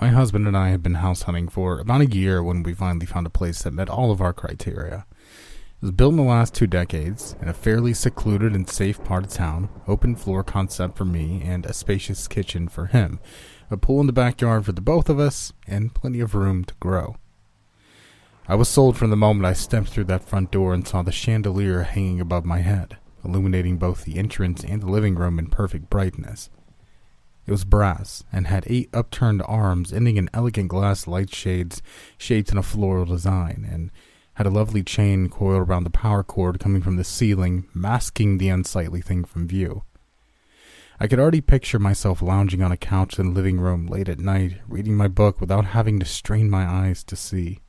My husband and I had been house hunting for about a year when we finally found a place that met all of our criteria. It was built in the last two decades in a fairly secluded and safe part of town, open floor concept for me, and a spacious kitchen for him, a pool in the backyard for the both of us, and plenty of room to grow. I was sold from the moment I stepped through that front door and saw the chandelier hanging above my head, illuminating both the entrance and the living room in perfect brightness. It was brass and had eight upturned arms ending in elegant glass light shades shaped in a floral design, and had a lovely chain coiled around the power cord coming from the ceiling, masking the unsightly thing from view. I could already picture myself lounging on a couch in the living room late at night, reading my book without having to strain my eyes to see.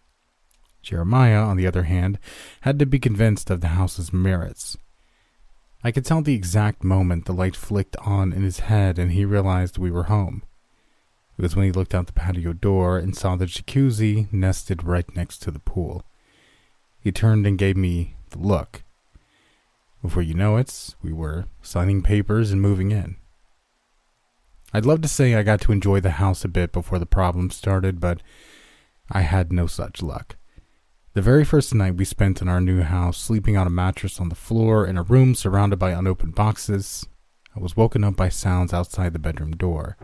Jeremiah, on the other hand, had to be convinced of the house's merits. I could tell the exact moment the light flicked on in his head and he realized we were home. It was when he looked out the patio door and saw the jacuzzi nested right next to the pool. He turned and gave me the look. Before you know it, we were signing papers and moving in. I'd love to say I got to enjoy the house a bit before the problems started, but I had no such luck. The very first night we spent in our new house, sleeping on a mattress on the floor in a room surrounded by unopened boxes, I was woken up by sounds outside the bedroom door.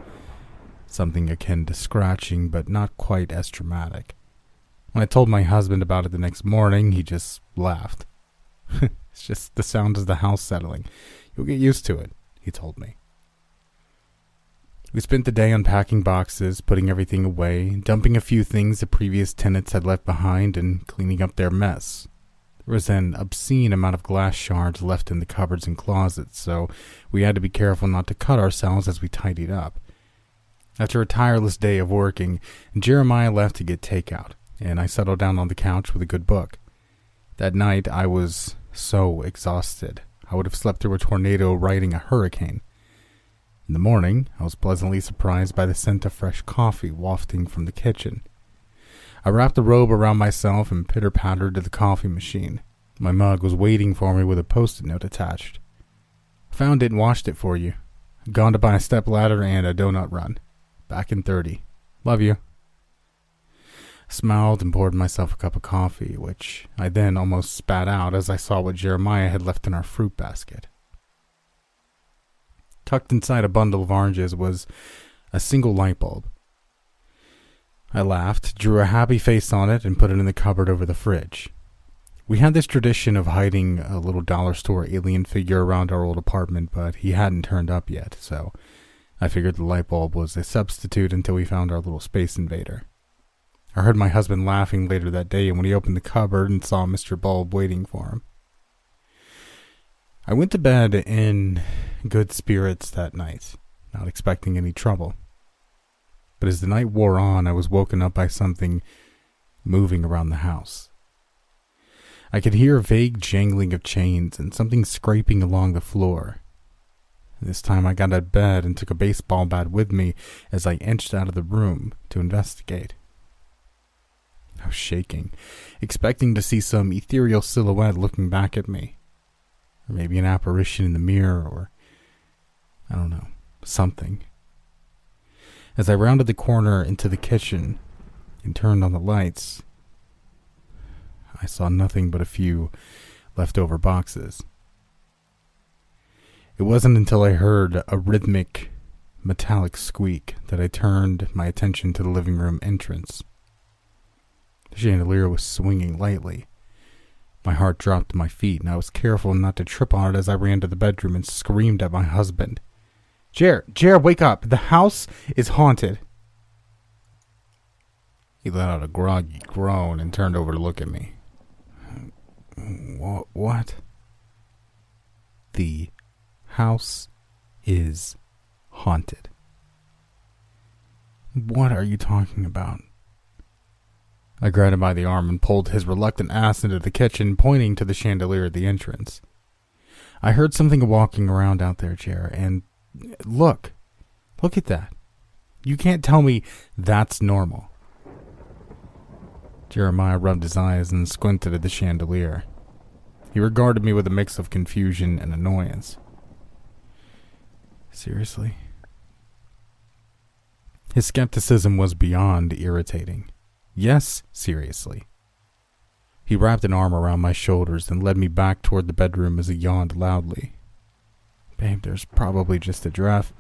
Something akin to scratching, but not quite as dramatic. When I told my husband about it the next morning, he just laughed. it's just the sound of the house settling. You'll get used to it, he told me. We spent the day unpacking boxes, putting everything away, dumping a few things the previous tenants had left behind, and cleaning up their mess. There was an obscene amount of glass shards left in the cupboards and closets, so we had to be careful not to cut ourselves as we tidied up. After a tireless day of working, Jeremiah left to get takeout, and I settled down on the couch with a good book. That night I was so exhausted. I would have slept through a tornado riding a hurricane. In the morning, I was pleasantly surprised by the scent of fresh coffee wafting from the kitchen. I wrapped the robe around myself and pitter pattered to the coffee machine. My mug was waiting for me with a post it note attached. Found it and washed it for you. Gone to buy a step ladder and a donut run. Back in 30. Love you. Smiled and poured myself a cup of coffee, which I then almost spat out as I saw what Jeremiah had left in our fruit basket. Tucked inside a bundle of oranges was a single light bulb. I laughed, drew a happy face on it, and put it in the cupboard over the fridge. We had this tradition of hiding a little dollar store alien figure around our old apartment, but he hadn't turned up yet, so I figured the light bulb was a substitute until we found our little space invader. I heard my husband laughing later that day when he opened the cupboard and saw Mr. Bulb waiting for him. I went to bed in good spirits that night, not expecting any trouble. But as the night wore on, I was woken up by something moving around the house. I could hear a vague jangling of chains and something scraping along the floor. This time I got out of bed and took a baseball bat with me as I inched out of the room to investigate. I was shaking, expecting to see some ethereal silhouette looking back at me or maybe an apparition in the mirror, or I don't know, something. As I rounded the corner into the kitchen and turned on the lights, I saw nothing but a few leftover boxes. It wasn't until I heard a rhythmic, metallic squeak that I turned my attention to the living room entrance. The chandelier was swinging lightly, my heart dropped to my feet, and I was careful not to trip on it as I ran to the bedroom and screamed at my husband. Jer, Jer, wake up! The house is haunted! He let out a groggy groan and turned over to look at me. What? What? The house is haunted. What are you talking about? I grabbed him by the arm and pulled his reluctant ass into the kitchen, pointing to the chandelier at the entrance. I heard something walking around out there, Jer, and look. Look at that. You can't tell me that's normal. Jeremiah rubbed his eyes and squinted at the chandelier. He regarded me with a mix of confusion and annoyance. Seriously? His skepticism was beyond irritating. Yes, seriously. He wrapped an arm around my shoulders and led me back toward the bedroom as he yawned loudly. Babe, there's probably just a draft.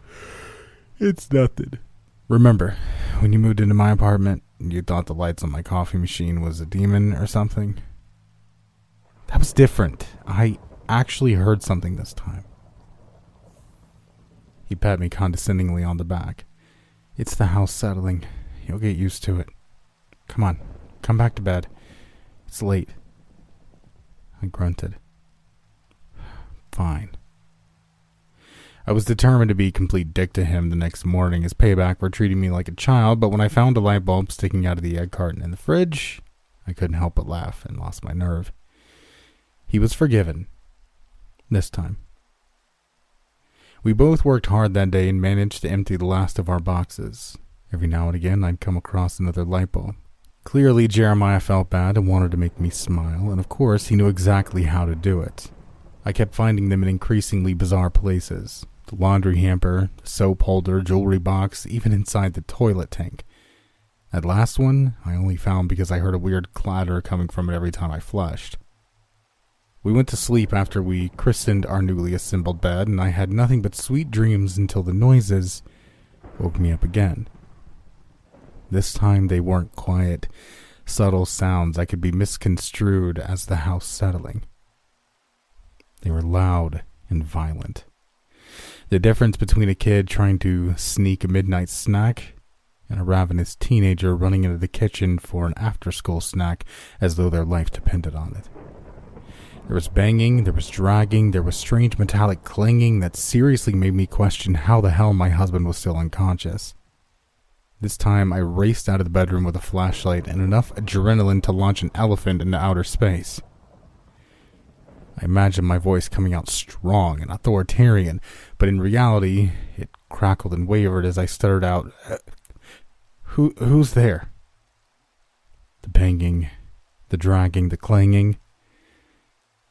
It's nothing. Remember, when you moved into my apartment, you thought the lights on my coffee machine was a demon or something? That was different. I actually heard something this time. He pat me condescendingly on the back. It's the house settling. You'll get used to it. Come on, come back to bed. It's late. I grunted. Fine. I was determined to be complete dick to him the next morning as payback for treating me like a child, but when I found a light bulb sticking out of the egg carton in the fridge, I couldn't help but laugh and lost my nerve. He was forgiven. This time. We both worked hard that day and managed to empty the last of our boxes. Every now and again, I'd come across another light bulb. Clearly, Jeremiah felt bad and wanted to make me smile, and of course, he knew exactly how to do it. I kept finding them in increasingly bizarre places the laundry hamper, the soap holder, jewelry box, even inside the toilet tank. That last one I only found because I heard a weird clatter coming from it every time I flushed. We went to sleep after we christened our newly assembled bed, and I had nothing but sweet dreams until the noises woke me up again. This time they weren't quiet, subtle sounds that could be misconstrued as the house settling. They were loud and violent. The difference between a kid trying to sneak a midnight snack and a ravenous teenager running into the kitchen for an after school snack as though their life depended on it. There was banging, there was dragging, there was strange metallic clanging that seriously made me question how the hell my husband was still unconscious. This time, I raced out of the bedroom with a flashlight and enough adrenaline to launch an elephant into outer space. I imagined my voice coming out strong and authoritarian, but in reality, it crackled and wavered as I stuttered out, uh, "Who, who's there?" The banging, the dragging, the clanging.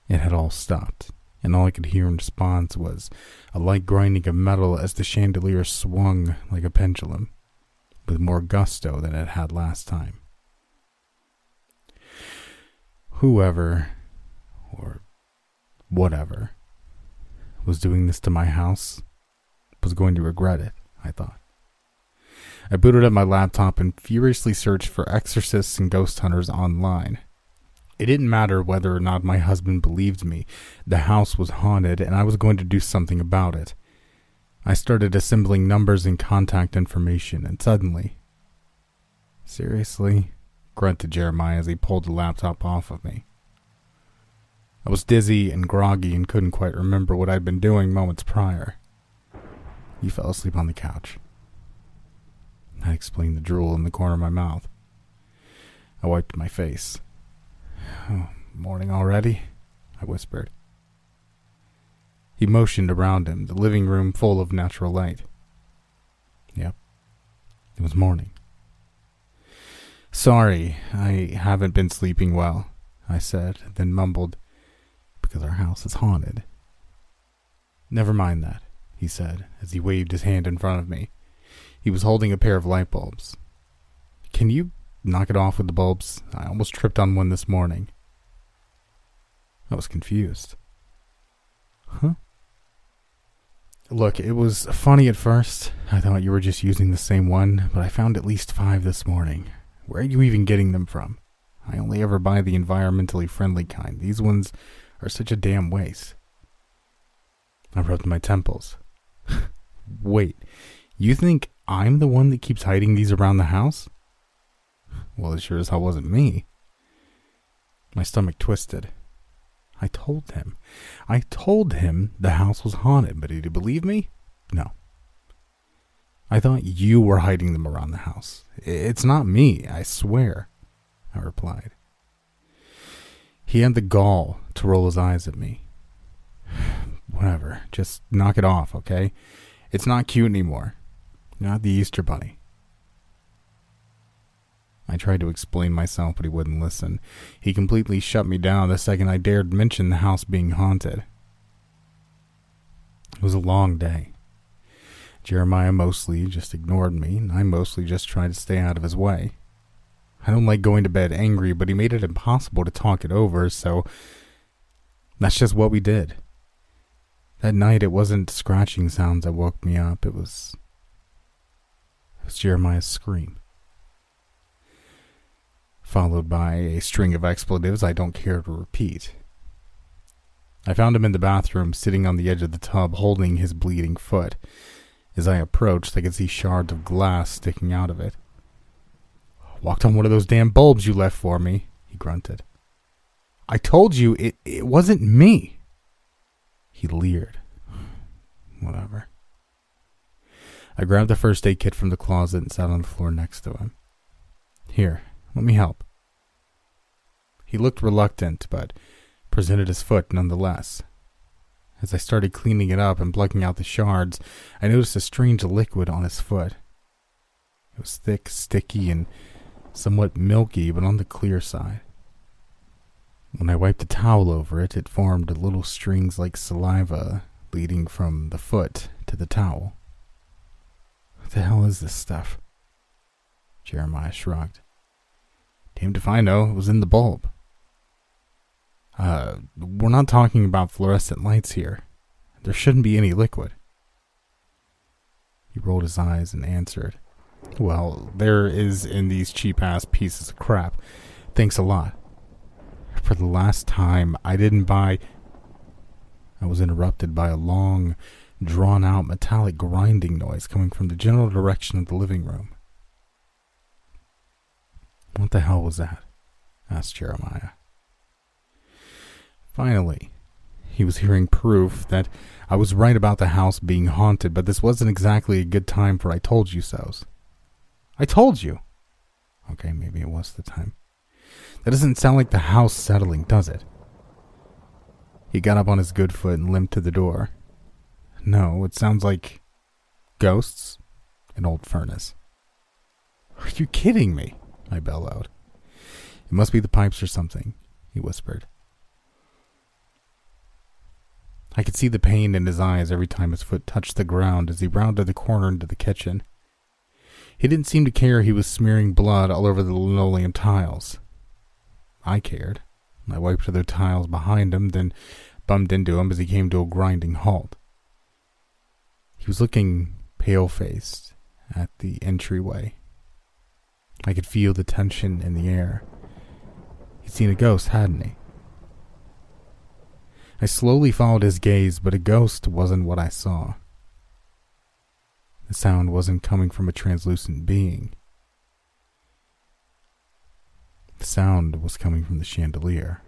It had all stopped, and all I could hear in response was a light grinding of metal as the chandelier swung like a pendulum with more gusto than it had last time. Whoever, or whatever, was doing this to my house was going to regret it, I thought. I booted up my laptop and furiously searched for exorcists and ghost hunters online. It didn't matter whether or not my husband believed me. The house was haunted, and I was going to do something about it. I started assembling numbers and contact information, and suddenly. Seriously? grunted Jeremiah as he pulled the laptop off of me. I was dizzy and groggy and couldn't quite remember what I'd been doing moments prior. He fell asleep on the couch. I explained the drool in the corner of my mouth. I wiped my face. Oh, morning already? I whispered. He motioned around him, the living room full of natural light. Yep, it was morning. Sorry, I haven't been sleeping well, I said, then mumbled, because our house is haunted. Never mind that, he said, as he waved his hand in front of me. He was holding a pair of light bulbs. Can you knock it off with the bulbs? I almost tripped on one this morning. I was confused. Huh? Look, it was funny at first. I thought you were just using the same one, but I found at least five this morning. Where are you even getting them from? I only ever buy the environmentally friendly kind. These ones are such a damn waste. I rubbed my temples. Wait, you think I'm the one that keeps hiding these around the house? Well, it sure as hell wasn't me. My stomach twisted. I told him. I told him the house was haunted, but did he believe me? No. I thought you were hiding them around the house. It's not me, I swear, I replied. He had the gall to roll his eyes at me. Whatever, just knock it off, okay? It's not cute anymore. Not the Easter Bunny. I tried to explain myself, but he wouldn't listen. He completely shut me down the second I dared mention the house being haunted. It was a long day. Jeremiah mostly just ignored me, and I mostly just tried to stay out of his way. I don't like going to bed angry, but he made it impossible to talk it over, so that's just what we did. That night, it wasn't scratching sounds that woke me up, it was. It was Jeremiah's scream followed by a string of expletives I don't care to repeat. I found him in the bathroom, sitting on the edge of the tub, holding his bleeding foot. As I approached, I could see shards of glass sticking out of it. Walked on one of those damn bulbs you left for me, he grunted. I told you it, it wasn't me. He leered. Whatever. I grabbed the first aid kit from the closet and sat on the floor next to him. Here, let me help. He looked reluctant, but presented his foot nonetheless. As I started cleaning it up and plucking out the shards, I noticed a strange liquid on his foot. It was thick, sticky, and somewhat milky, but on the clear side. When I wiped a towel over it, it formed little strings like saliva leading from the foot to the towel. What the hell is this stuff? Jeremiah shrugged. Damned if I know, it was in the bulb. Uh, we're not talking about fluorescent lights here. There shouldn't be any liquid. He rolled his eyes and answered, Well, there is in these cheap ass pieces of crap. Thanks a lot. For the last time, I didn't buy. I was interrupted by a long, drawn out metallic grinding noise coming from the general direction of the living room. What the hell was that? asked Jeremiah. Finally, he was hearing proof that I was right about the house being haunted, but this wasn't exactly a good time for I told you so's. I told you. Okay, maybe it was the time. That doesn't sound like the house settling, does it? He got up on his good foot and limped to the door. No, it sounds like ghosts, an old furnace. Are you kidding me? I bellowed. It must be the pipes or something, he whispered. I could see the pain in his eyes every time his foot touched the ground as he rounded the corner into the kitchen. He didn't seem to care he was smearing blood all over the linoleum tiles. I cared. I wiped the tiles behind him, then bumped into him as he came to a grinding halt. He was looking pale faced at the entryway. I could feel the tension in the air. He'd seen a ghost, hadn't he? I slowly followed his gaze, but a ghost wasn't what I saw. The sound wasn't coming from a translucent being. The sound was coming from the chandelier.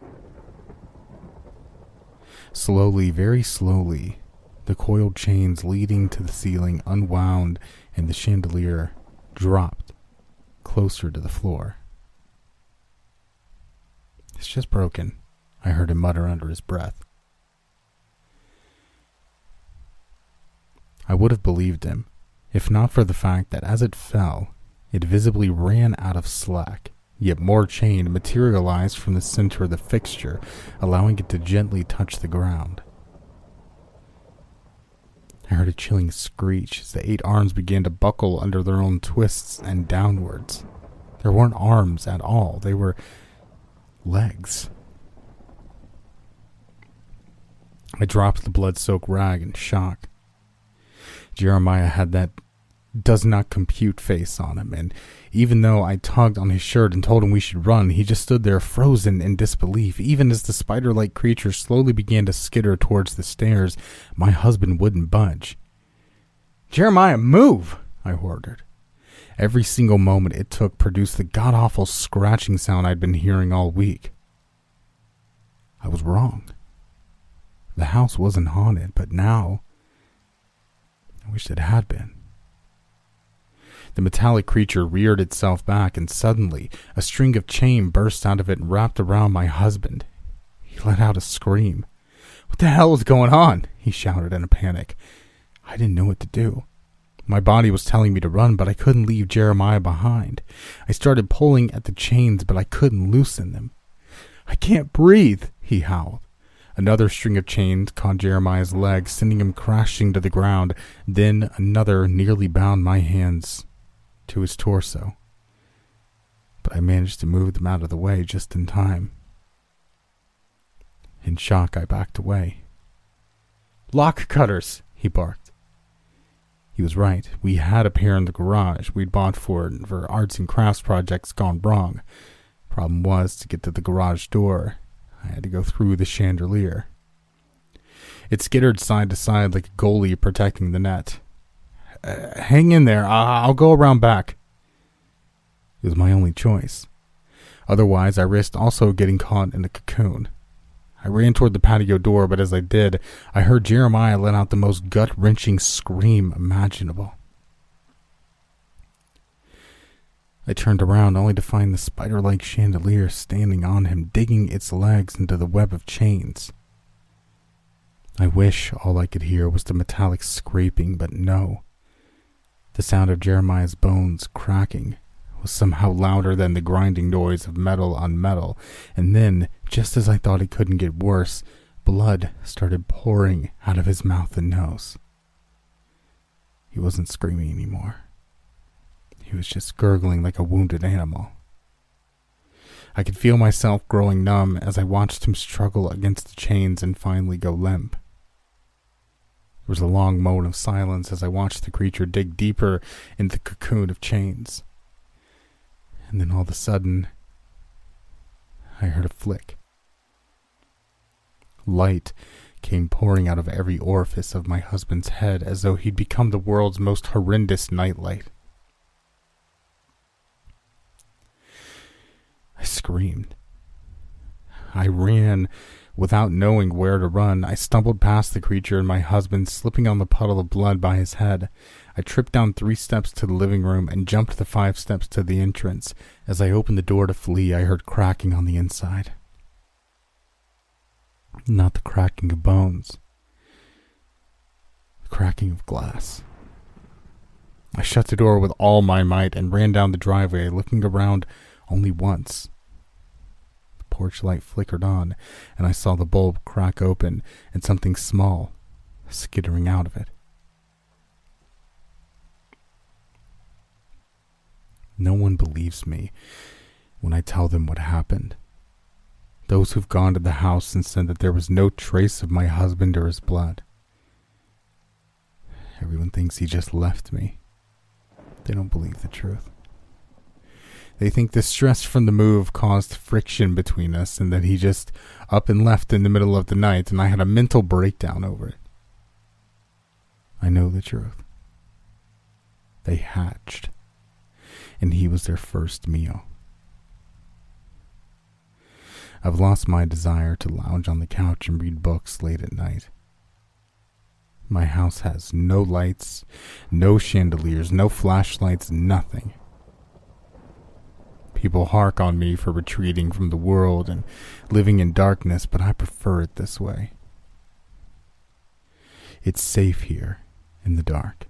Slowly, very slowly, the coiled chains leading to the ceiling unwound and the chandelier dropped closer to the floor. It's just broken, I heard him mutter under his breath. I would have believed him, if not for the fact that as it fell, it visibly ran out of slack, yet more chain materialized from the center of the fixture, allowing it to gently touch the ground. I heard a chilling screech as the eight arms began to buckle under their own twists and downwards. There weren't arms at all, they were legs. I dropped the blood soaked rag in shock. Jeremiah had that does not compute face on him, and even though I tugged on his shirt and told him we should run, he just stood there frozen in disbelief. Even as the spider like creature slowly began to skitter towards the stairs, my husband wouldn't budge. Jeremiah, move! I ordered. Every single moment it took produced the god awful scratching sound I'd been hearing all week. I was wrong. The house wasn't haunted, but now I wished it had been. The metallic creature reared itself back, and suddenly a string of chain burst out of it and wrapped around my husband. He let out a scream. What the hell is going on? he shouted in a panic. I didn't know what to do. My body was telling me to run, but I couldn't leave Jeremiah behind. I started pulling at the chains, but I couldn't loosen them. I can't breathe, he howled. Another string of chains caught Jeremiah's leg, sending him crashing to the ground. Then another nearly bound my hands to his torso. But I managed to move them out of the way just in time. In shock, I backed away. Lock cutters, he barked. He was right. We had a pair in the garage we'd bought for for arts and crafts projects gone wrong. Problem was, to get to the garage door, I had to go through the chandelier. It skittered side to side like a goalie protecting the net. Hang in there. I- I'll go around back. It was my only choice. Otherwise, I risked also getting caught in the cocoon. I ran toward the patio door, but as I did, I heard Jeremiah let out the most gut wrenching scream imaginable. I turned around only to find the spider like chandelier standing on him, digging its legs into the web of chains. I wish all I could hear was the metallic scraping, but no. The sound of Jeremiah's bones cracking was somehow louder than the grinding noise of metal on metal, and then, just as I thought it couldn't get worse, blood started pouring out of his mouth and nose. He wasn't screaming anymore. He was just gurgling like a wounded animal. I could feel myself growing numb as I watched him struggle against the chains and finally go limp. There was a long moment of silence as I watched the creature dig deeper into the cocoon of chains. And then all of a sudden, I heard a flick. Light came pouring out of every orifice of my husband's head as though he'd become the world's most horrendous nightlight. I screamed. I ran without knowing where to run. I stumbled past the creature and my husband, slipping on the puddle of blood by his head. I tripped down three steps to the living room and jumped the five steps to the entrance. As I opened the door to flee, I heard cracking on the inside. Not the cracking of bones, the cracking of glass. I shut the door with all my might and ran down the driveway, looking around only once. Porch light flickered on, and I saw the bulb crack open and something small skittering out of it. No one believes me when I tell them what happened. Those who've gone to the house and said that there was no trace of my husband or his blood. Everyone thinks he just left me. They don't believe the truth. They think the stress from the move caused friction between us and that he just up and left in the middle of the night and I had a mental breakdown over it. I know the truth. They hatched, and he was their first meal. I've lost my desire to lounge on the couch and read books late at night. My house has no lights, no chandeliers, no flashlights, nothing. People hark on me for retreating from the world and living in darkness, but I prefer it this way. It's safe here in the dark.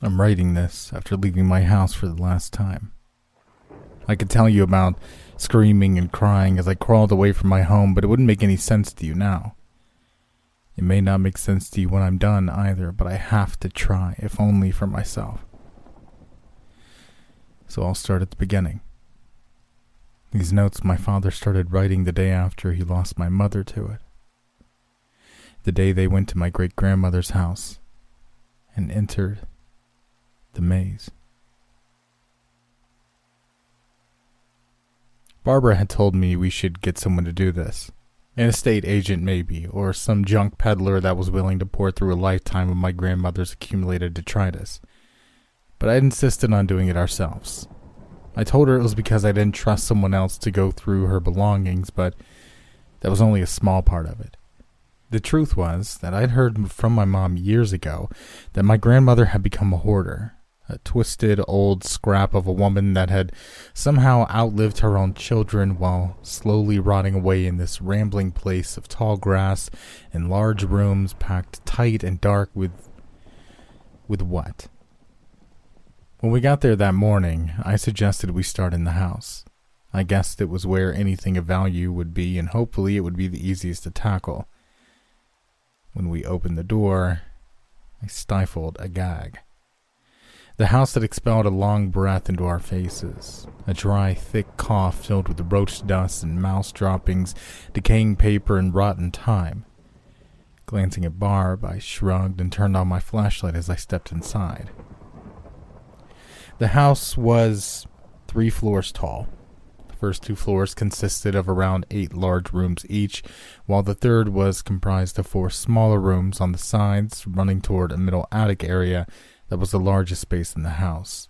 I'm writing this after leaving my house for the last time. I could tell you about screaming and crying as I crawled away from my home, but it wouldn't make any sense to you now. It may not make sense to you when I'm done either, but I have to try, if only for myself. So I'll start at the beginning. These notes my father started writing the day after he lost my mother to it. The day they went to my great grandmother's house and entered the maze. Barbara had told me we should get someone to do this, An estate agent, maybe, or some junk peddler that was willing to pour through a lifetime of my grandmother's accumulated detritus. But I insisted on doing it ourselves. I told her it was because I didn't trust someone else to go through her belongings, but that was only a small part of it. The truth was that I'd heard from my mom years ago that my grandmother had become a hoarder, a twisted old scrap of a woman that had somehow outlived her own children while slowly rotting away in this rambling place of tall grass and large rooms packed tight and dark with. with what? When we got there that morning, I suggested we start in the house. I guessed it was where anything of value would be, and hopefully it would be the easiest to tackle. When we opened the door, I stifled a gag. The house had expelled a long breath into our faces, a dry, thick cough filled with roach dust and mouse droppings, decaying paper, and rotten thyme. Glancing at Barb, I shrugged and turned on my flashlight as I stepped inside. The house was three floors tall. The first two floors consisted of around eight large rooms each, while the third was comprised of four smaller rooms on the sides, running toward a middle attic area that was the largest space in the house.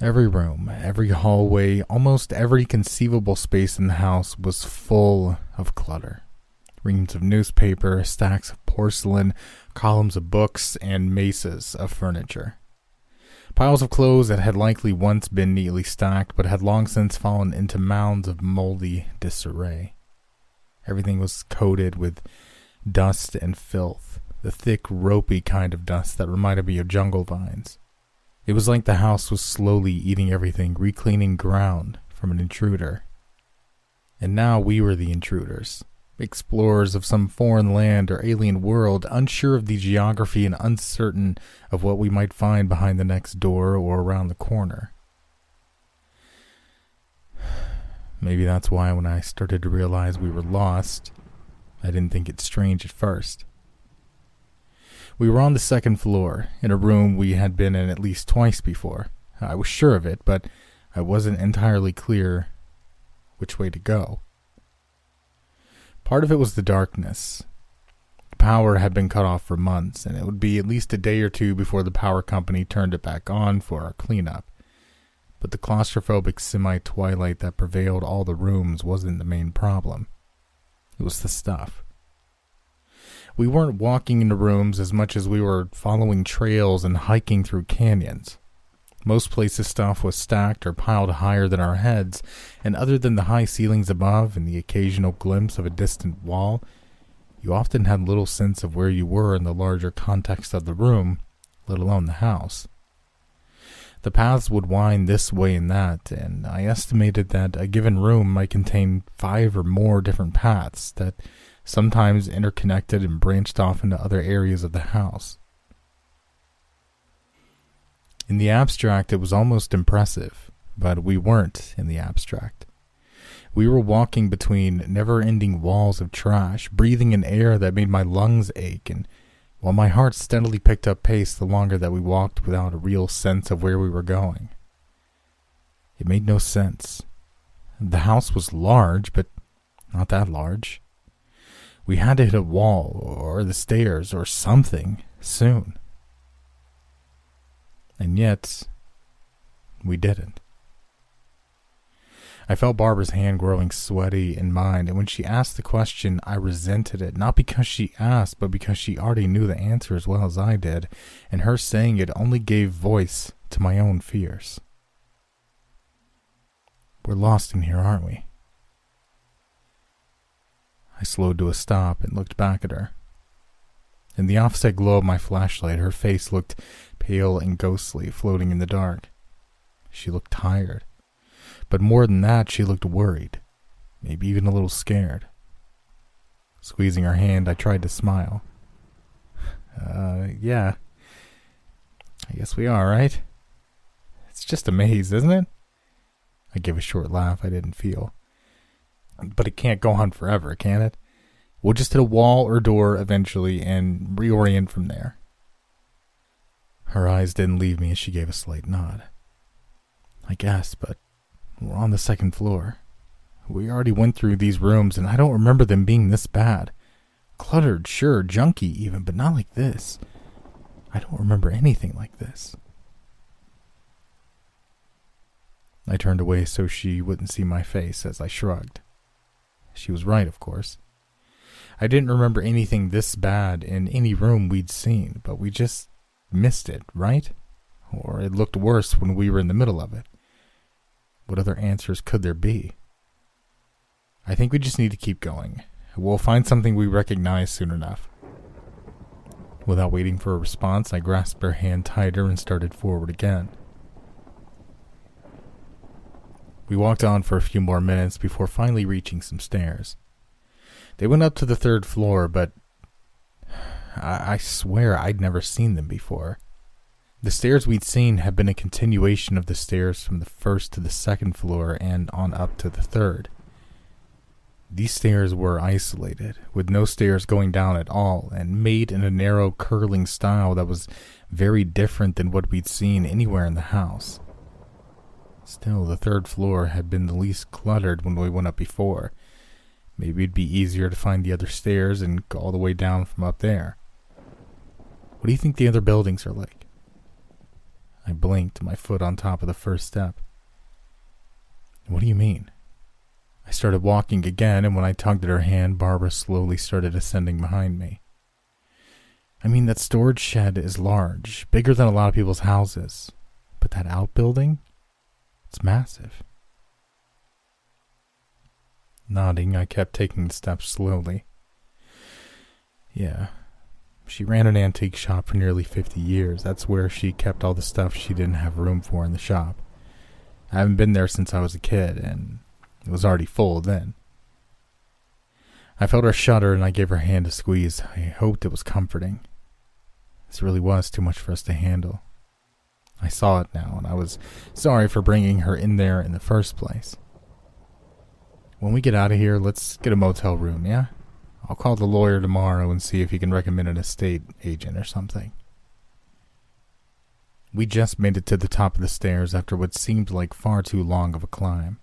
Every room, every hallway, almost every conceivable space in the house was full of clutter. Reams of newspaper, stacks of porcelain, columns of books, and mesas of furniture. Piles of clothes that had likely once been neatly stacked, but had long since fallen into mounds of moldy disarray. Everything was coated with dust and filth, the thick, ropey kind of dust that reminded me of jungle vines. It was like the house was slowly eating everything, recleaning ground from an intruder. And now we were the intruders explorers of some foreign land or alien world, unsure of the geography and uncertain of what we might find behind the next door or around the corner. Maybe that's why when I started to realize we were lost, I didn't think it strange at first. We were on the second floor, in a room we had been in at least twice before. I was sure of it, but I wasn't entirely clear which way to go. Part of it was the darkness. The Power had been cut off for months, and it would be at least a day or two before the power company turned it back on for our cleanup. But the claustrophobic semi twilight that prevailed all the rooms wasn't the main problem. It was the stuff. We weren't walking into rooms as much as we were following trails and hiking through canyons. Most places stuff was stacked or piled higher than our heads, and other than the high ceilings above and the occasional glimpse of a distant wall, you often had little sense of where you were in the larger context of the room, let alone the house. The paths would wind this way and that, and I estimated that a given room might contain five or more different paths that sometimes interconnected and branched off into other areas of the house. In the abstract, it was almost impressive, but we weren't in the abstract. We were walking between never ending walls of trash, breathing an air that made my lungs ache, and while my heart steadily picked up pace the longer that we walked without a real sense of where we were going. It made no sense. The house was large, but not that large. We had to hit a wall, or the stairs, or something, soon. And yet, we didn't. I felt Barbara's hand growing sweaty in mine, and when she asked the question, I resented it, not because she asked, but because she already knew the answer as well as I did, and her saying it only gave voice to my own fears. We're lost in here, aren't we? I slowed to a stop and looked back at her. In the offset glow of my flashlight, her face looked pale and ghostly, floating in the dark. She looked tired. But more than that, she looked worried, maybe even a little scared. Squeezing her hand, I tried to smile. Uh, yeah. I guess we are, right? It's just a maze, isn't it? I gave a short laugh I didn't feel. But it can't go on forever, can it? We'll just hit a wall or door eventually and reorient from there. Her eyes didn't leave me as she gave a slight nod. I guess, but we're on the second floor. We already went through these rooms, and I don't remember them being this bad. Cluttered, sure, junky even, but not like this. I don't remember anything like this. I turned away so she wouldn't see my face as I shrugged. She was right, of course. I didn't remember anything this bad in any room we'd seen, but we just missed it, right? Or it looked worse when we were in the middle of it. What other answers could there be? I think we just need to keep going. We'll find something we recognize soon enough. Without waiting for a response, I grasped her hand tighter and started forward again. We walked on for a few more minutes before finally reaching some stairs. They went up to the third floor, but I, I swear I'd never seen them before. The stairs we'd seen had been a continuation of the stairs from the first to the second floor and on up to the third. These stairs were isolated, with no stairs going down at all, and made in a narrow, curling style that was very different than what we'd seen anywhere in the house. Still, the third floor had been the least cluttered when we went up before. Maybe it'd be easier to find the other stairs and go all the way down from up there. What do you think the other buildings are like? I blinked, my foot on top of the first step. What do you mean? I started walking again, and when I tugged at her hand, Barbara slowly started ascending behind me. I mean, that storage shed is large, bigger than a lot of people's houses. But that outbuilding? It's massive. Nodding, I kept taking steps slowly. Yeah. She ran an antique shop for nearly 50 years. That's where she kept all the stuff she didn't have room for in the shop. I haven't been there since I was a kid, and it was already full then. I felt her shudder and I gave her hand a squeeze. I hoped it was comforting. This really was too much for us to handle. I saw it now, and I was sorry for bringing her in there in the first place. When we get out of here, let's get a motel room, yeah? I'll call the lawyer tomorrow and see if he can recommend an estate agent or something. We just made it to the top of the stairs after what seemed like far too long of a climb.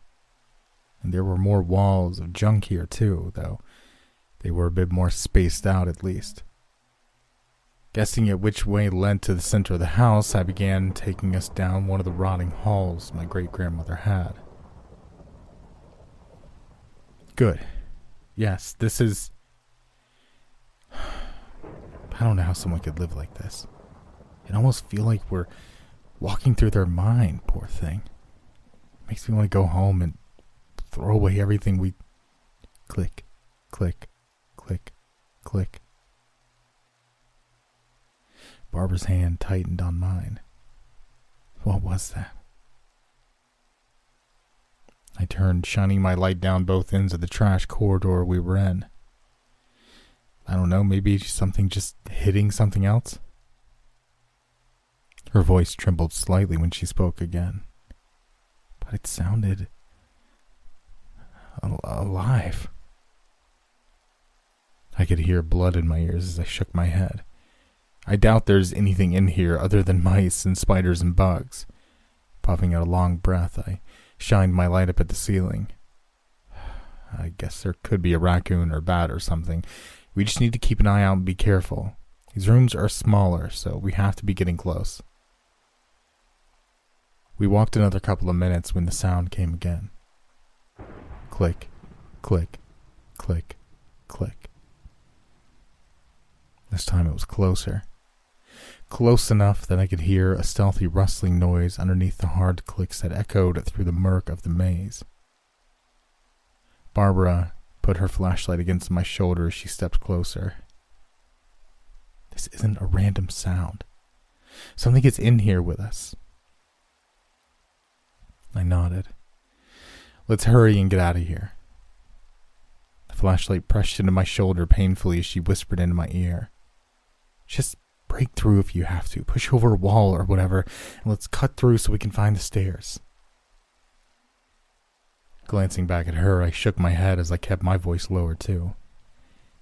And there were more walls of junk here, too, though they were a bit more spaced out at least. Guessing at which way led to the center of the house, I began taking us down one of the rotting halls my great grandmother had. Good. Yes, this is. I don't know how someone could live like this. It almost feel like we're walking through their mind, poor thing. Makes me want to go home and throw away everything we. Click, click, click, click. Barbara's hand tightened on mine. What was that? I turned, shining my light down both ends of the trash corridor we were in. I don't know, maybe something just hitting something else? Her voice trembled slightly when she spoke again, but it sounded al- alive. I could hear blood in my ears as I shook my head. I doubt there's anything in here other than mice and spiders and bugs. Puffing out a long breath, I shined my light up at the ceiling. I guess there could be a raccoon or bat or something. We just need to keep an eye out and be careful. These rooms are smaller, so we have to be getting close. We walked another couple of minutes when the sound came again. Click, click, click, click. This time it was closer close enough that I could hear a stealthy rustling noise underneath the hard clicks that echoed through the murk of the maze. Barbara put her flashlight against my shoulder as she stepped closer. This isn't a random sound. Something is in here with us. I nodded. Let's hurry and get out of here. The flashlight pressed into my shoulder painfully as she whispered into my ear. Just Break through if you have to. Push over a wall or whatever, and let's cut through so we can find the stairs. Glancing back at her, I shook my head as I kept my voice lower, too.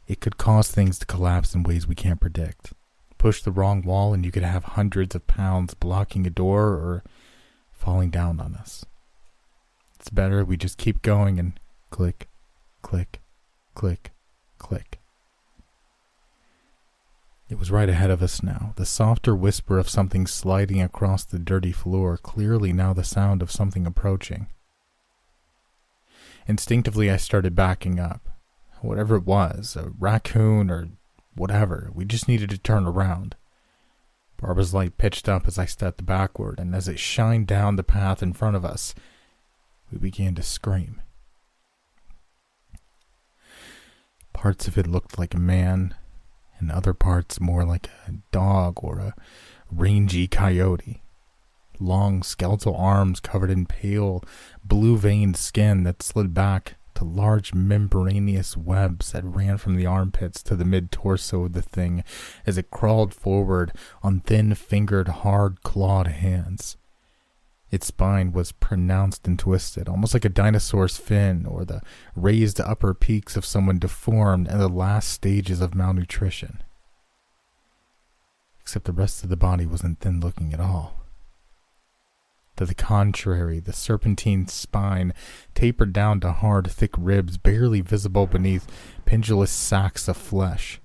It could cause things to collapse in ways we can't predict. Push the wrong wall, and you could have hundreds of pounds blocking a door or falling down on us. It's better we just keep going and click, click, click, click. It was right ahead of us now, the softer whisper of something sliding across the dirty floor, clearly now the sound of something approaching. Instinctively, I started backing up. Whatever it was, a raccoon or whatever, we just needed to turn around. Barbara's light pitched up as I stepped backward, and as it shined down the path in front of us, we began to scream. Parts of it looked like a man, and other parts more like a dog or a rangy coyote. Long skeletal arms covered in pale, blue veined skin that slid back to large membranous webs that ran from the armpits to the mid torso of the thing as it crawled forward on thin fingered, hard clawed hands. Its spine was pronounced and twisted, almost like a dinosaur's fin or the raised upper peaks of someone deformed in the last stages of malnutrition. Except the rest of the body wasn't thin looking at all. To the contrary, the serpentine spine tapered down to hard, thick ribs barely visible beneath pendulous sacks of flesh.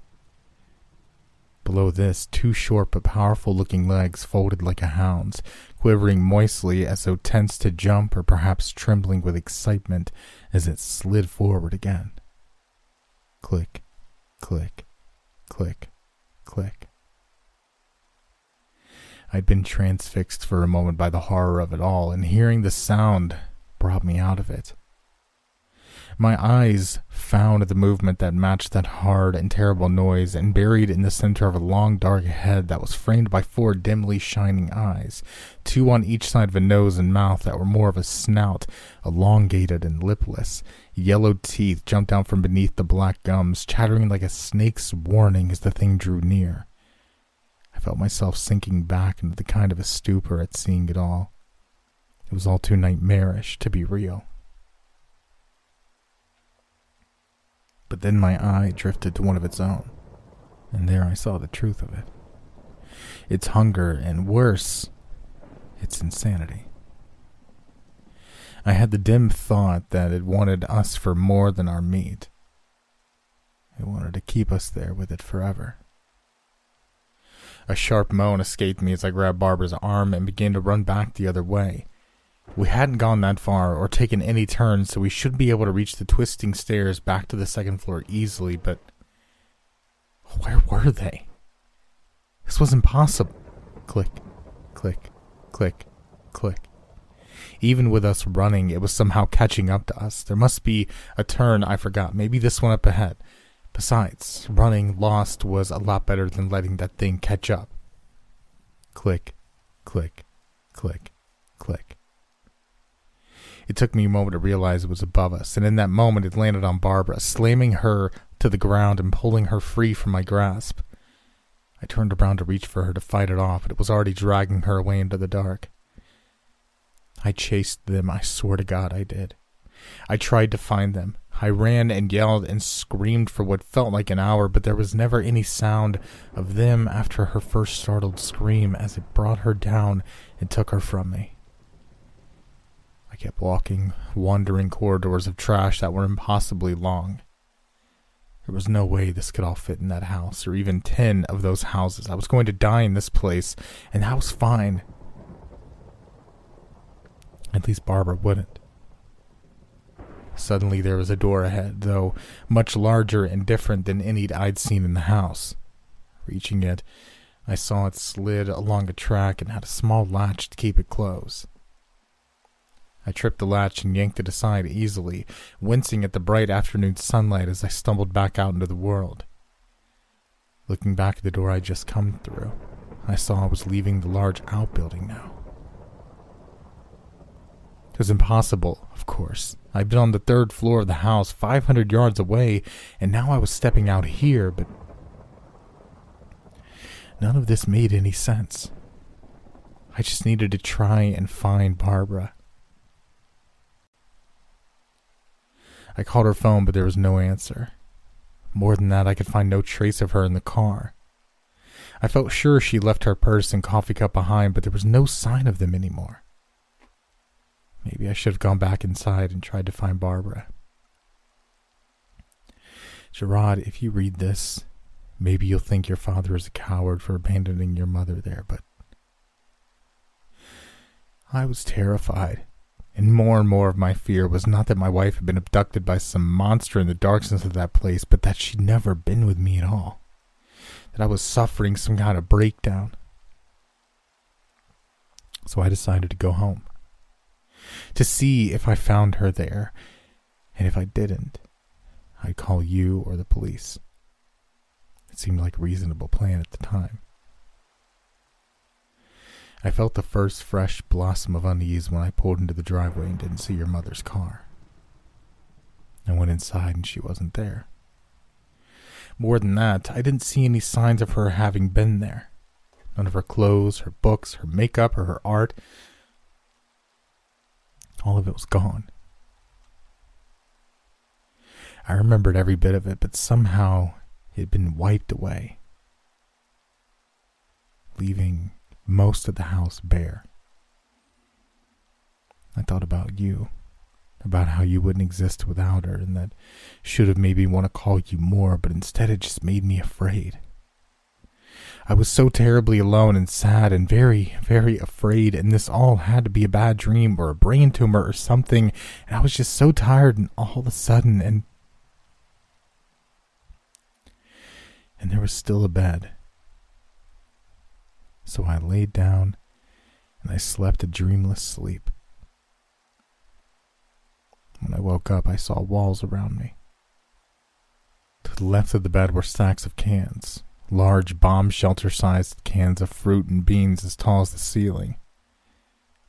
Below this, two short but powerful looking legs folded like a hound's, quivering moistly as though tense to jump or perhaps trembling with excitement as it slid forward again. Click, click, click, click. I'd been transfixed for a moment by the horror of it all, and hearing the sound brought me out of it. My eyes found the movement that matched that hard and terrible noise, and buried in the center of a long dark head that was framed by four dimly shining eyes, two on each side of a nose and mouth that were more of a snout, elongated and lipless. Yellow teeth jumped out from beneath the black gums, chattering like a snake's warning as the thing drew near. I felt myself sinking back into the kind of a stupor at seeing it all. It was all too nightmarish to be real. But then my eye drifted to one of its own, and there I saw the truth of it. Its hunger, and worse, its insanity. I had the dim thought that it wanted us for more than our meat. It wanted to keep us there with it forever. A sharp moan escaped me as I grabbed Barbara's arm and began to run back the other way. We hadn't gone that far or taken any turns, so we should be able to reach the twisting stairs back to the second floor easily, but where were they? This was impossible. Click, click, click, click. Even with us running, it was somehow catching up to us. There must be a turn I forgot. Maybe this one up ahead. Besides, running lost was a lot better than letting that thing catch up. Click, click, click. It took me a moment to realize it was above us, and in that moment it landed on Barbara, slamming her to the ground and pulling her free from my grasp. I turned around to reach for her to fight it off, but it was already dragging her away into the dark. I chased them, I swear to God I did. I tried to find them. I ran and yelled and screamed for what felt like an hour, but there was never any sound of them after her first startled scream as it brought her down and took her from me. Kept walking, wandering corridors of trash that were impossibly long. There was no way this could all fit in that house, or even ten of those houses. I was going to die in this place, and that was fine. At least Barbara wouldn't. Suddenly there was a door ahead, though much larger and different than any I'd seen in the house. Reaching it, I saw it slid along a track and had a small latch to keep it closed. I tripped the latch and yanked it aside easily, wincing at the bright afternoon sunlight as I stumbled back out into the world. Looking back at the door I'd just come through, I saw I was leaving the large outbuilding now. It was impossible, of course. I'd been on the third floor of the house, 500 yards away, and now I was stepping out here, but none of this made any sense. I just needed to try and find Barbara. I called her phone, but there was no answer. More than that, I could find no trace of her in the car. I felt sure she left her purse and coffee cup behind, but there was no sign of them anymore. Maybe I should have gone back inside and tried to find Barbara. Gerard, if you read this, maybe you'll think your father is a coward for abandoning your mother there, but I was terrified. And more and more of my fear was not that my wife had been abducted by some monster in the darkness of that place, but that she'd never been with me at all. That I was suffering some kind of breakdown. So I decided to go home. To see if I found her there. And if I didn't, I'd call you or the police. It seemed like a reasonable plan at the time. I felt the first fresh blossom of unease when I pulled into the driveway and didn't see your mother's car. I went inside and she wasn't there. More than that, I didn't see any signs of her having been there. None of her clothes, her books, her makeup, or her art. All of it was gone. I remembered every bit of it, but somehow it had been wiped away, leaving most of the house bare. I thought about you, about how you wouldn't exist without her, and that should have made me want to call you more, but instead it just made me afraid. I was so terribly alone and sad and very, very afraid, and this all had to be a bad dream or a brain tumor or something, and I was just so tired, and all of a sudden, and. And there was still a bed so I laid down and I slept a dreamless sleep. When I woke up, I saw walls around me. To the left of the bed were stacks of cans, large bomb shelter sized cans of fruit and beans as tall as the ceiling.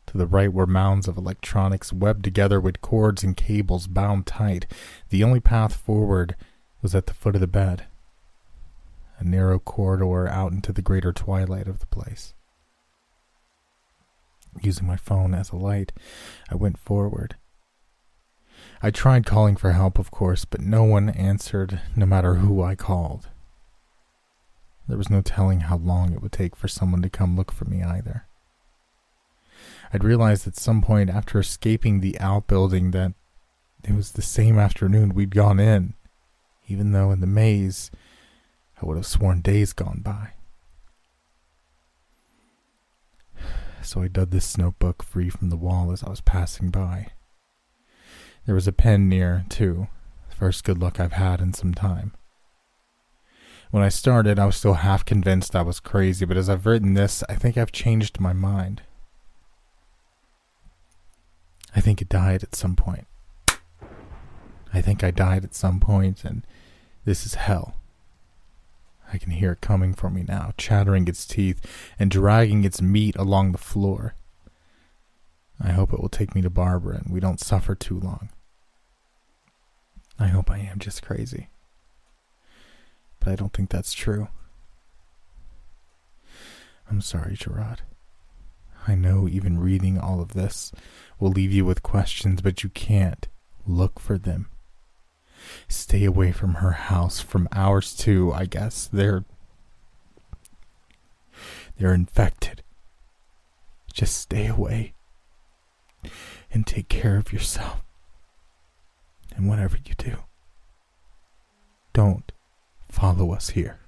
To the right were mounds of electronics webbed together with cords and cables bound tight. The only path forward was at the foot of the bed a narrow corridor out into the greater twilight of the place. Using my phone as a light, I went forward. I tried calling for help, of course, but no one answered, no matter who I called. There was no telling how long it would take for someone to come look for me either. I'd realized at some point after escaping the outbuilding that it was the same afternoon we'd gone in, even though in the maze I would have sworn days gone by. So I dug this notebook free from the wall as I was passing by. There was a pen near, too, the first good luck I've had in some time. When I started, I was still half convinced I was crazy, but as I've written this, I think I've changed my mind. I think it died at some point. I think I died at some point, and this is hell. I can hear it coming for me now, chattering its teeth and dragging its meat along the floor. I hope it will take me to Barbara and we don't suffer too long. I hope I am just crazy. But I don't think that's true. I'm sorry, Gerard. I know even reading all of this will leave you with questions, but you can't look for them. Stay away from her house, from ours too, I guess. They're. They're infected. Just stay away. And take care of yourself. And whatever you do, don't follow us here.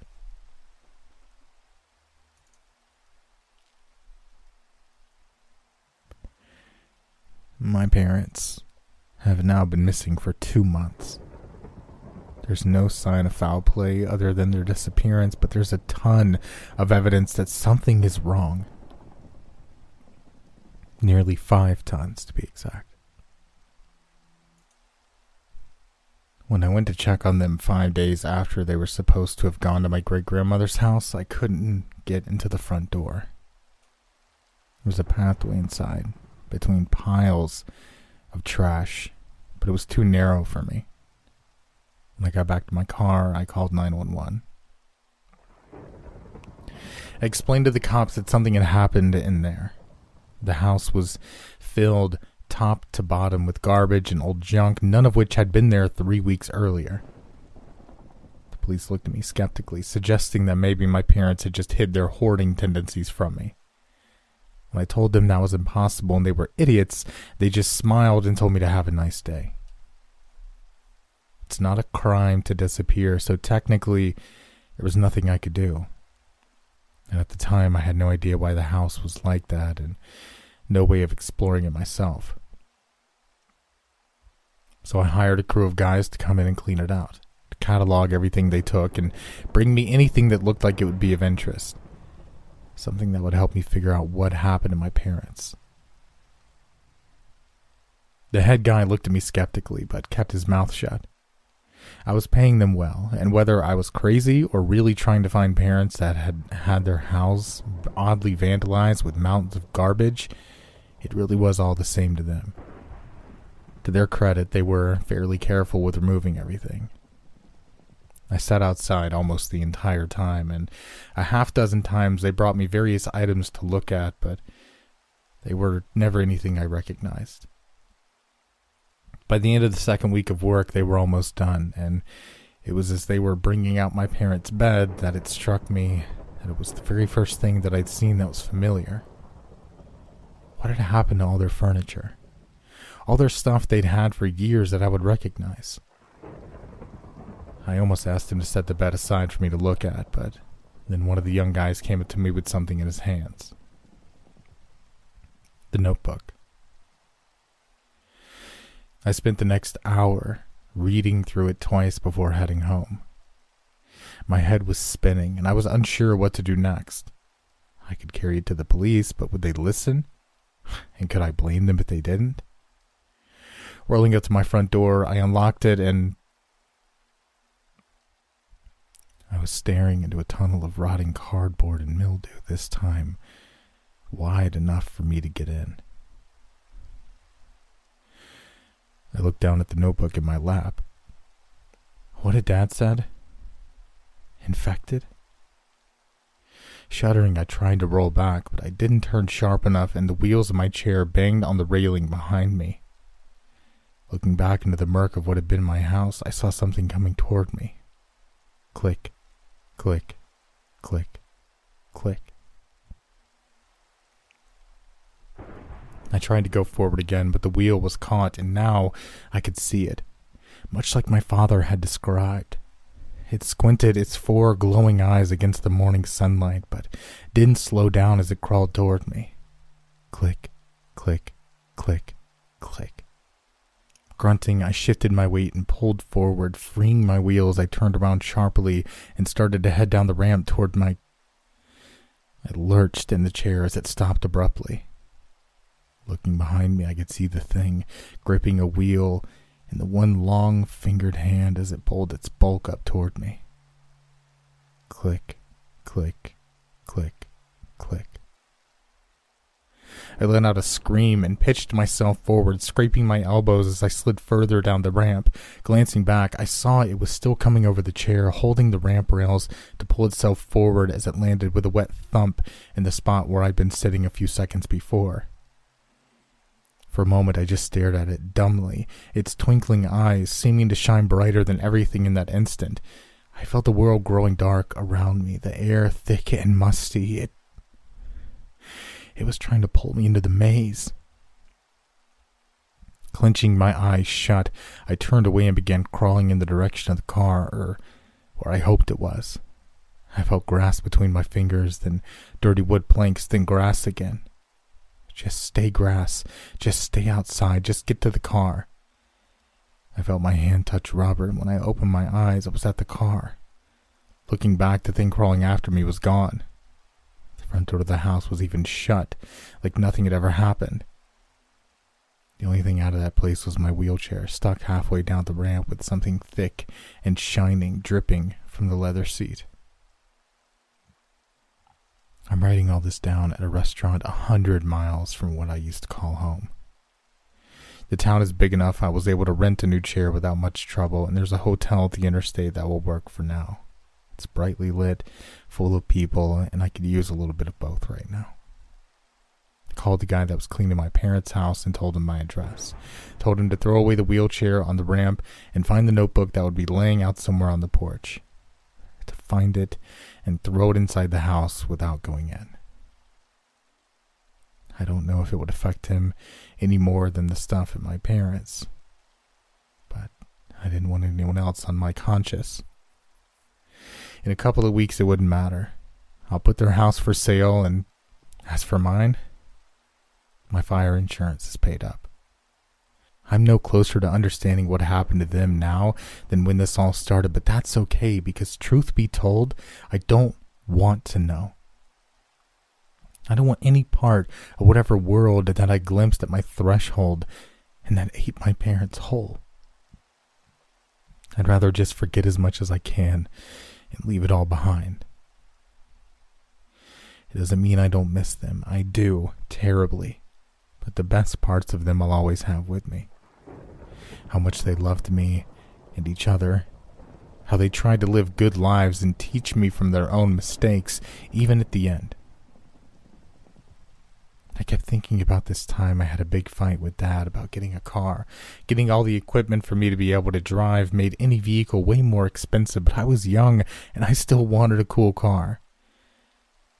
My parents have now been missing for two months. There's no sign of foul play other than their disappearance, but there's a ton of evidence that something is wrong. Nearly five tons, to be exact. When I went to check on them five days after they were supposed to have gone to my great grandmother's house, I couldn't get into the front door. There was a pathway inside, between piles of trash, but it was too narrow for me. When I got back to my car, I called 911. I explained to the cops that something had happened in there. The house was filled top to bottom with garbage and old junk, none of which had been there three weeks earlier. The police looked at me skeptically, suggesting that maybe my parents had just hid their hoarding tendencies from me. When I told them that was impossible and they were idiots, they just smiled and told me to have a nice day. It's not a crime to disappear, so technically, there was nothing I could do. And at the time, I had no idea why the house was like that and no way of exploring it myself. So I hired a crew of guys to come in and clean it out, to catalog everything they took, and bring me anything that looked like it would be of interest. Something that would help me figure out what happened to my parents. The head guy looked at me skeptically, but kept his mouth shut. I was paying them well, and whether I was crazy or really trying to find parents that had had their house oddly vandalized with mountains of garbage, it really was all the same to them. To their credit, they were fairly careful with removing everything. I sat outside almost the entire time, and a half dozen times they brought me various items to look at, but they were never anything I recognized. By the end of the second week of work, they were almost done, and it was as they were bringing out my parents' bed that it struck me that it was the very first thing that I'd seen that was familiar. What had happened to all their furniture? All their stuff they'd had for years that I would recognize. I almost asked him to set the bed aside for me to look at, but then one of the young guys came up to me with something in his hands. The notebook. I spent the next hour reading through it twice before heading home. My head was spinning, and I was unsure what to do next. I could carry it to the police, but would they listen? And could I blame them if they didn't? Rolling up to my front door, I unlocked it and I was staring into a tunnel of rotting cardboard and mildew, this time wide enough for me to get in. I looked down at the notebook in my lap. What had Dad said? Infected? Shuddering, I tried to roll back, but I didn't turn sharp enough, and the wheels of my chair banged on the railing behind me. Looking back into the murk of what had been my house, I saw something coming toward me. Click, click, click, click. I tried to go forward again, but the wheel was caught, and now I could see it, much like my father had described. It squinted its four glowing eyes against the morning sunlight, but didn't slow down as it crawled toward me. Click, click, click, click. Grunting, I shifted my weight and pulled forward, freeing my wheels. I turned around sharply and started to head down the ramp toward my. I lurched in the chair as it stopped abruptly. Looking behind me, I could see the thing gripping a wheel in the one long fingered hand as it pulled its bulk up toward me. Click, click, click, click. I let out a scream and pitched myself forward, scraping my elbows as I slid further down the ramp. Glancing back, I saw it was still coming over the chair, holding the ramp rails to pull itself forward as it landed with a wet thump in the spot where I'd been sitting a few seconds before. For a moment, I just stared at it dumbly, its twinkling eyes seeming to shine brighter than everything in that instant. I felt the world growing dark around me, the air thick and musty. It, it was trying to pull me into the maze. Clenching my eyes shut, I turned away and began crawling in the direction of the car, or where I hoped it was. I felt grass between my fingers, then dirty wood planks, then grass again. Just stay grass. Just stay outside. Just get to the car. I felt my hand touch rubber, and when I opened my eyes, I was at the car. Looking back, the thing crawling after me was gone. The front door of the house was even shut, like nothing had ever happened. The only thing out of that place was my wheelchair, stuck halfway down the ramp with something thick and shining dripping from the leather seat. I'm writing all this down at a restaurant a hundred miles from what I used to call home. The town is big enough I was able to rent a new chair without much trouble, and there's a hotel at the interstate that will work for now. It's brightly lit, full of people, and I could use a little bit of both right now. I called the guy that was cleaning my parents' house and told him my address. Told him to throw away the wheelchair on the ramp and find the notebook that would be laying out somewhere on the porch. To find it and throw it inside the house without going in. I don't know if it would affect him any more than the stuff at my parents', but I didn't want anyone else on my conscience. In a couple of weeks, it wouldn't matter. I'll put their house for sale, and as for mine, my fire insurance is paid up. I'm no closer to understanding what happened to them now than when this all started, but that's okay because, truth be told, I don't want to know. I don't want any part of whatever world that I glimpsed at my threshold and that ate my parents whole. I'd rather just forget as much as I can and leave it all behind. It doesn't mean I don't miss them. I do, terribly. But the best parts of them I'll always have with me. How much they loved me and each other. How they tried to live good lives and teach me from their own mistakes, even at the end. I kept thinking about this time I had a big fight with Dad about getting a car. Getting all the equipment for me to be able to drive made any vehicle way more expensive, but I was young and I still wanted a cool car.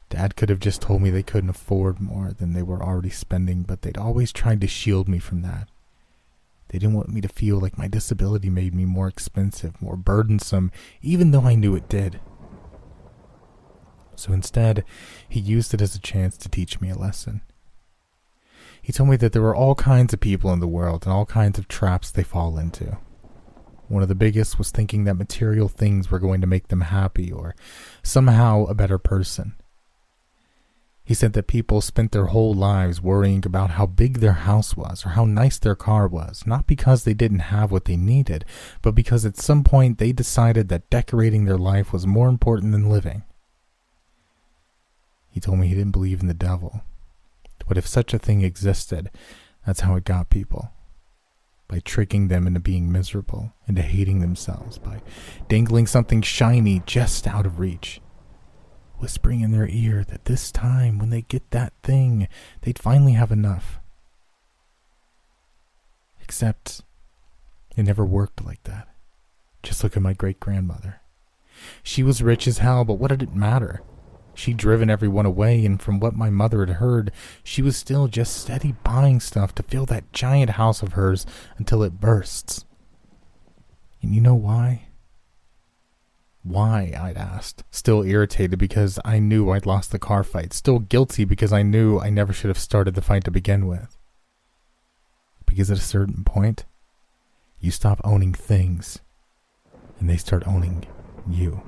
Dad could have just told me they couldn't afford more than they were already spending, but they'd always tried to shield me from that. They didn't want me to feel like my disability made me more expensive, more burdensome, even though I knew it did. So instead, he used it as a chance to teach me a lesson. He told me that there were all kinds of people in the world and all kinds of traps they fall into. One of the biggest was thinking that material things were going to make them happy or somehow a better person. He said that people spent their whole lives worrying about how big their house was or how nice their car was, not because they didn't have what they needed, but because at some point they decided that decorating their life was more important than living. He told me he didn't believe in the devil, but if such a thing existed, that's how it got people. By tricking them into being miserable, into hating themselves, by dangling something shiny just out of reach. Whispering in their ear that this time, when they get that thing, they'd finally have enough. Except, it never worked like that. Just look at my great grandmother. She was rich as hell, but what did it matter? She'd driven everyone away, and from what my mother had heard, she was still just steady buying stuff to fill that giant house of hers until it bursts. And you know why? Why? I'd asked, still irritated because I knew I'd lost the car fight, still guilty because I knew I never should have started the fight to begin with. Because at a certain point, you stop owning things, and they start owning you.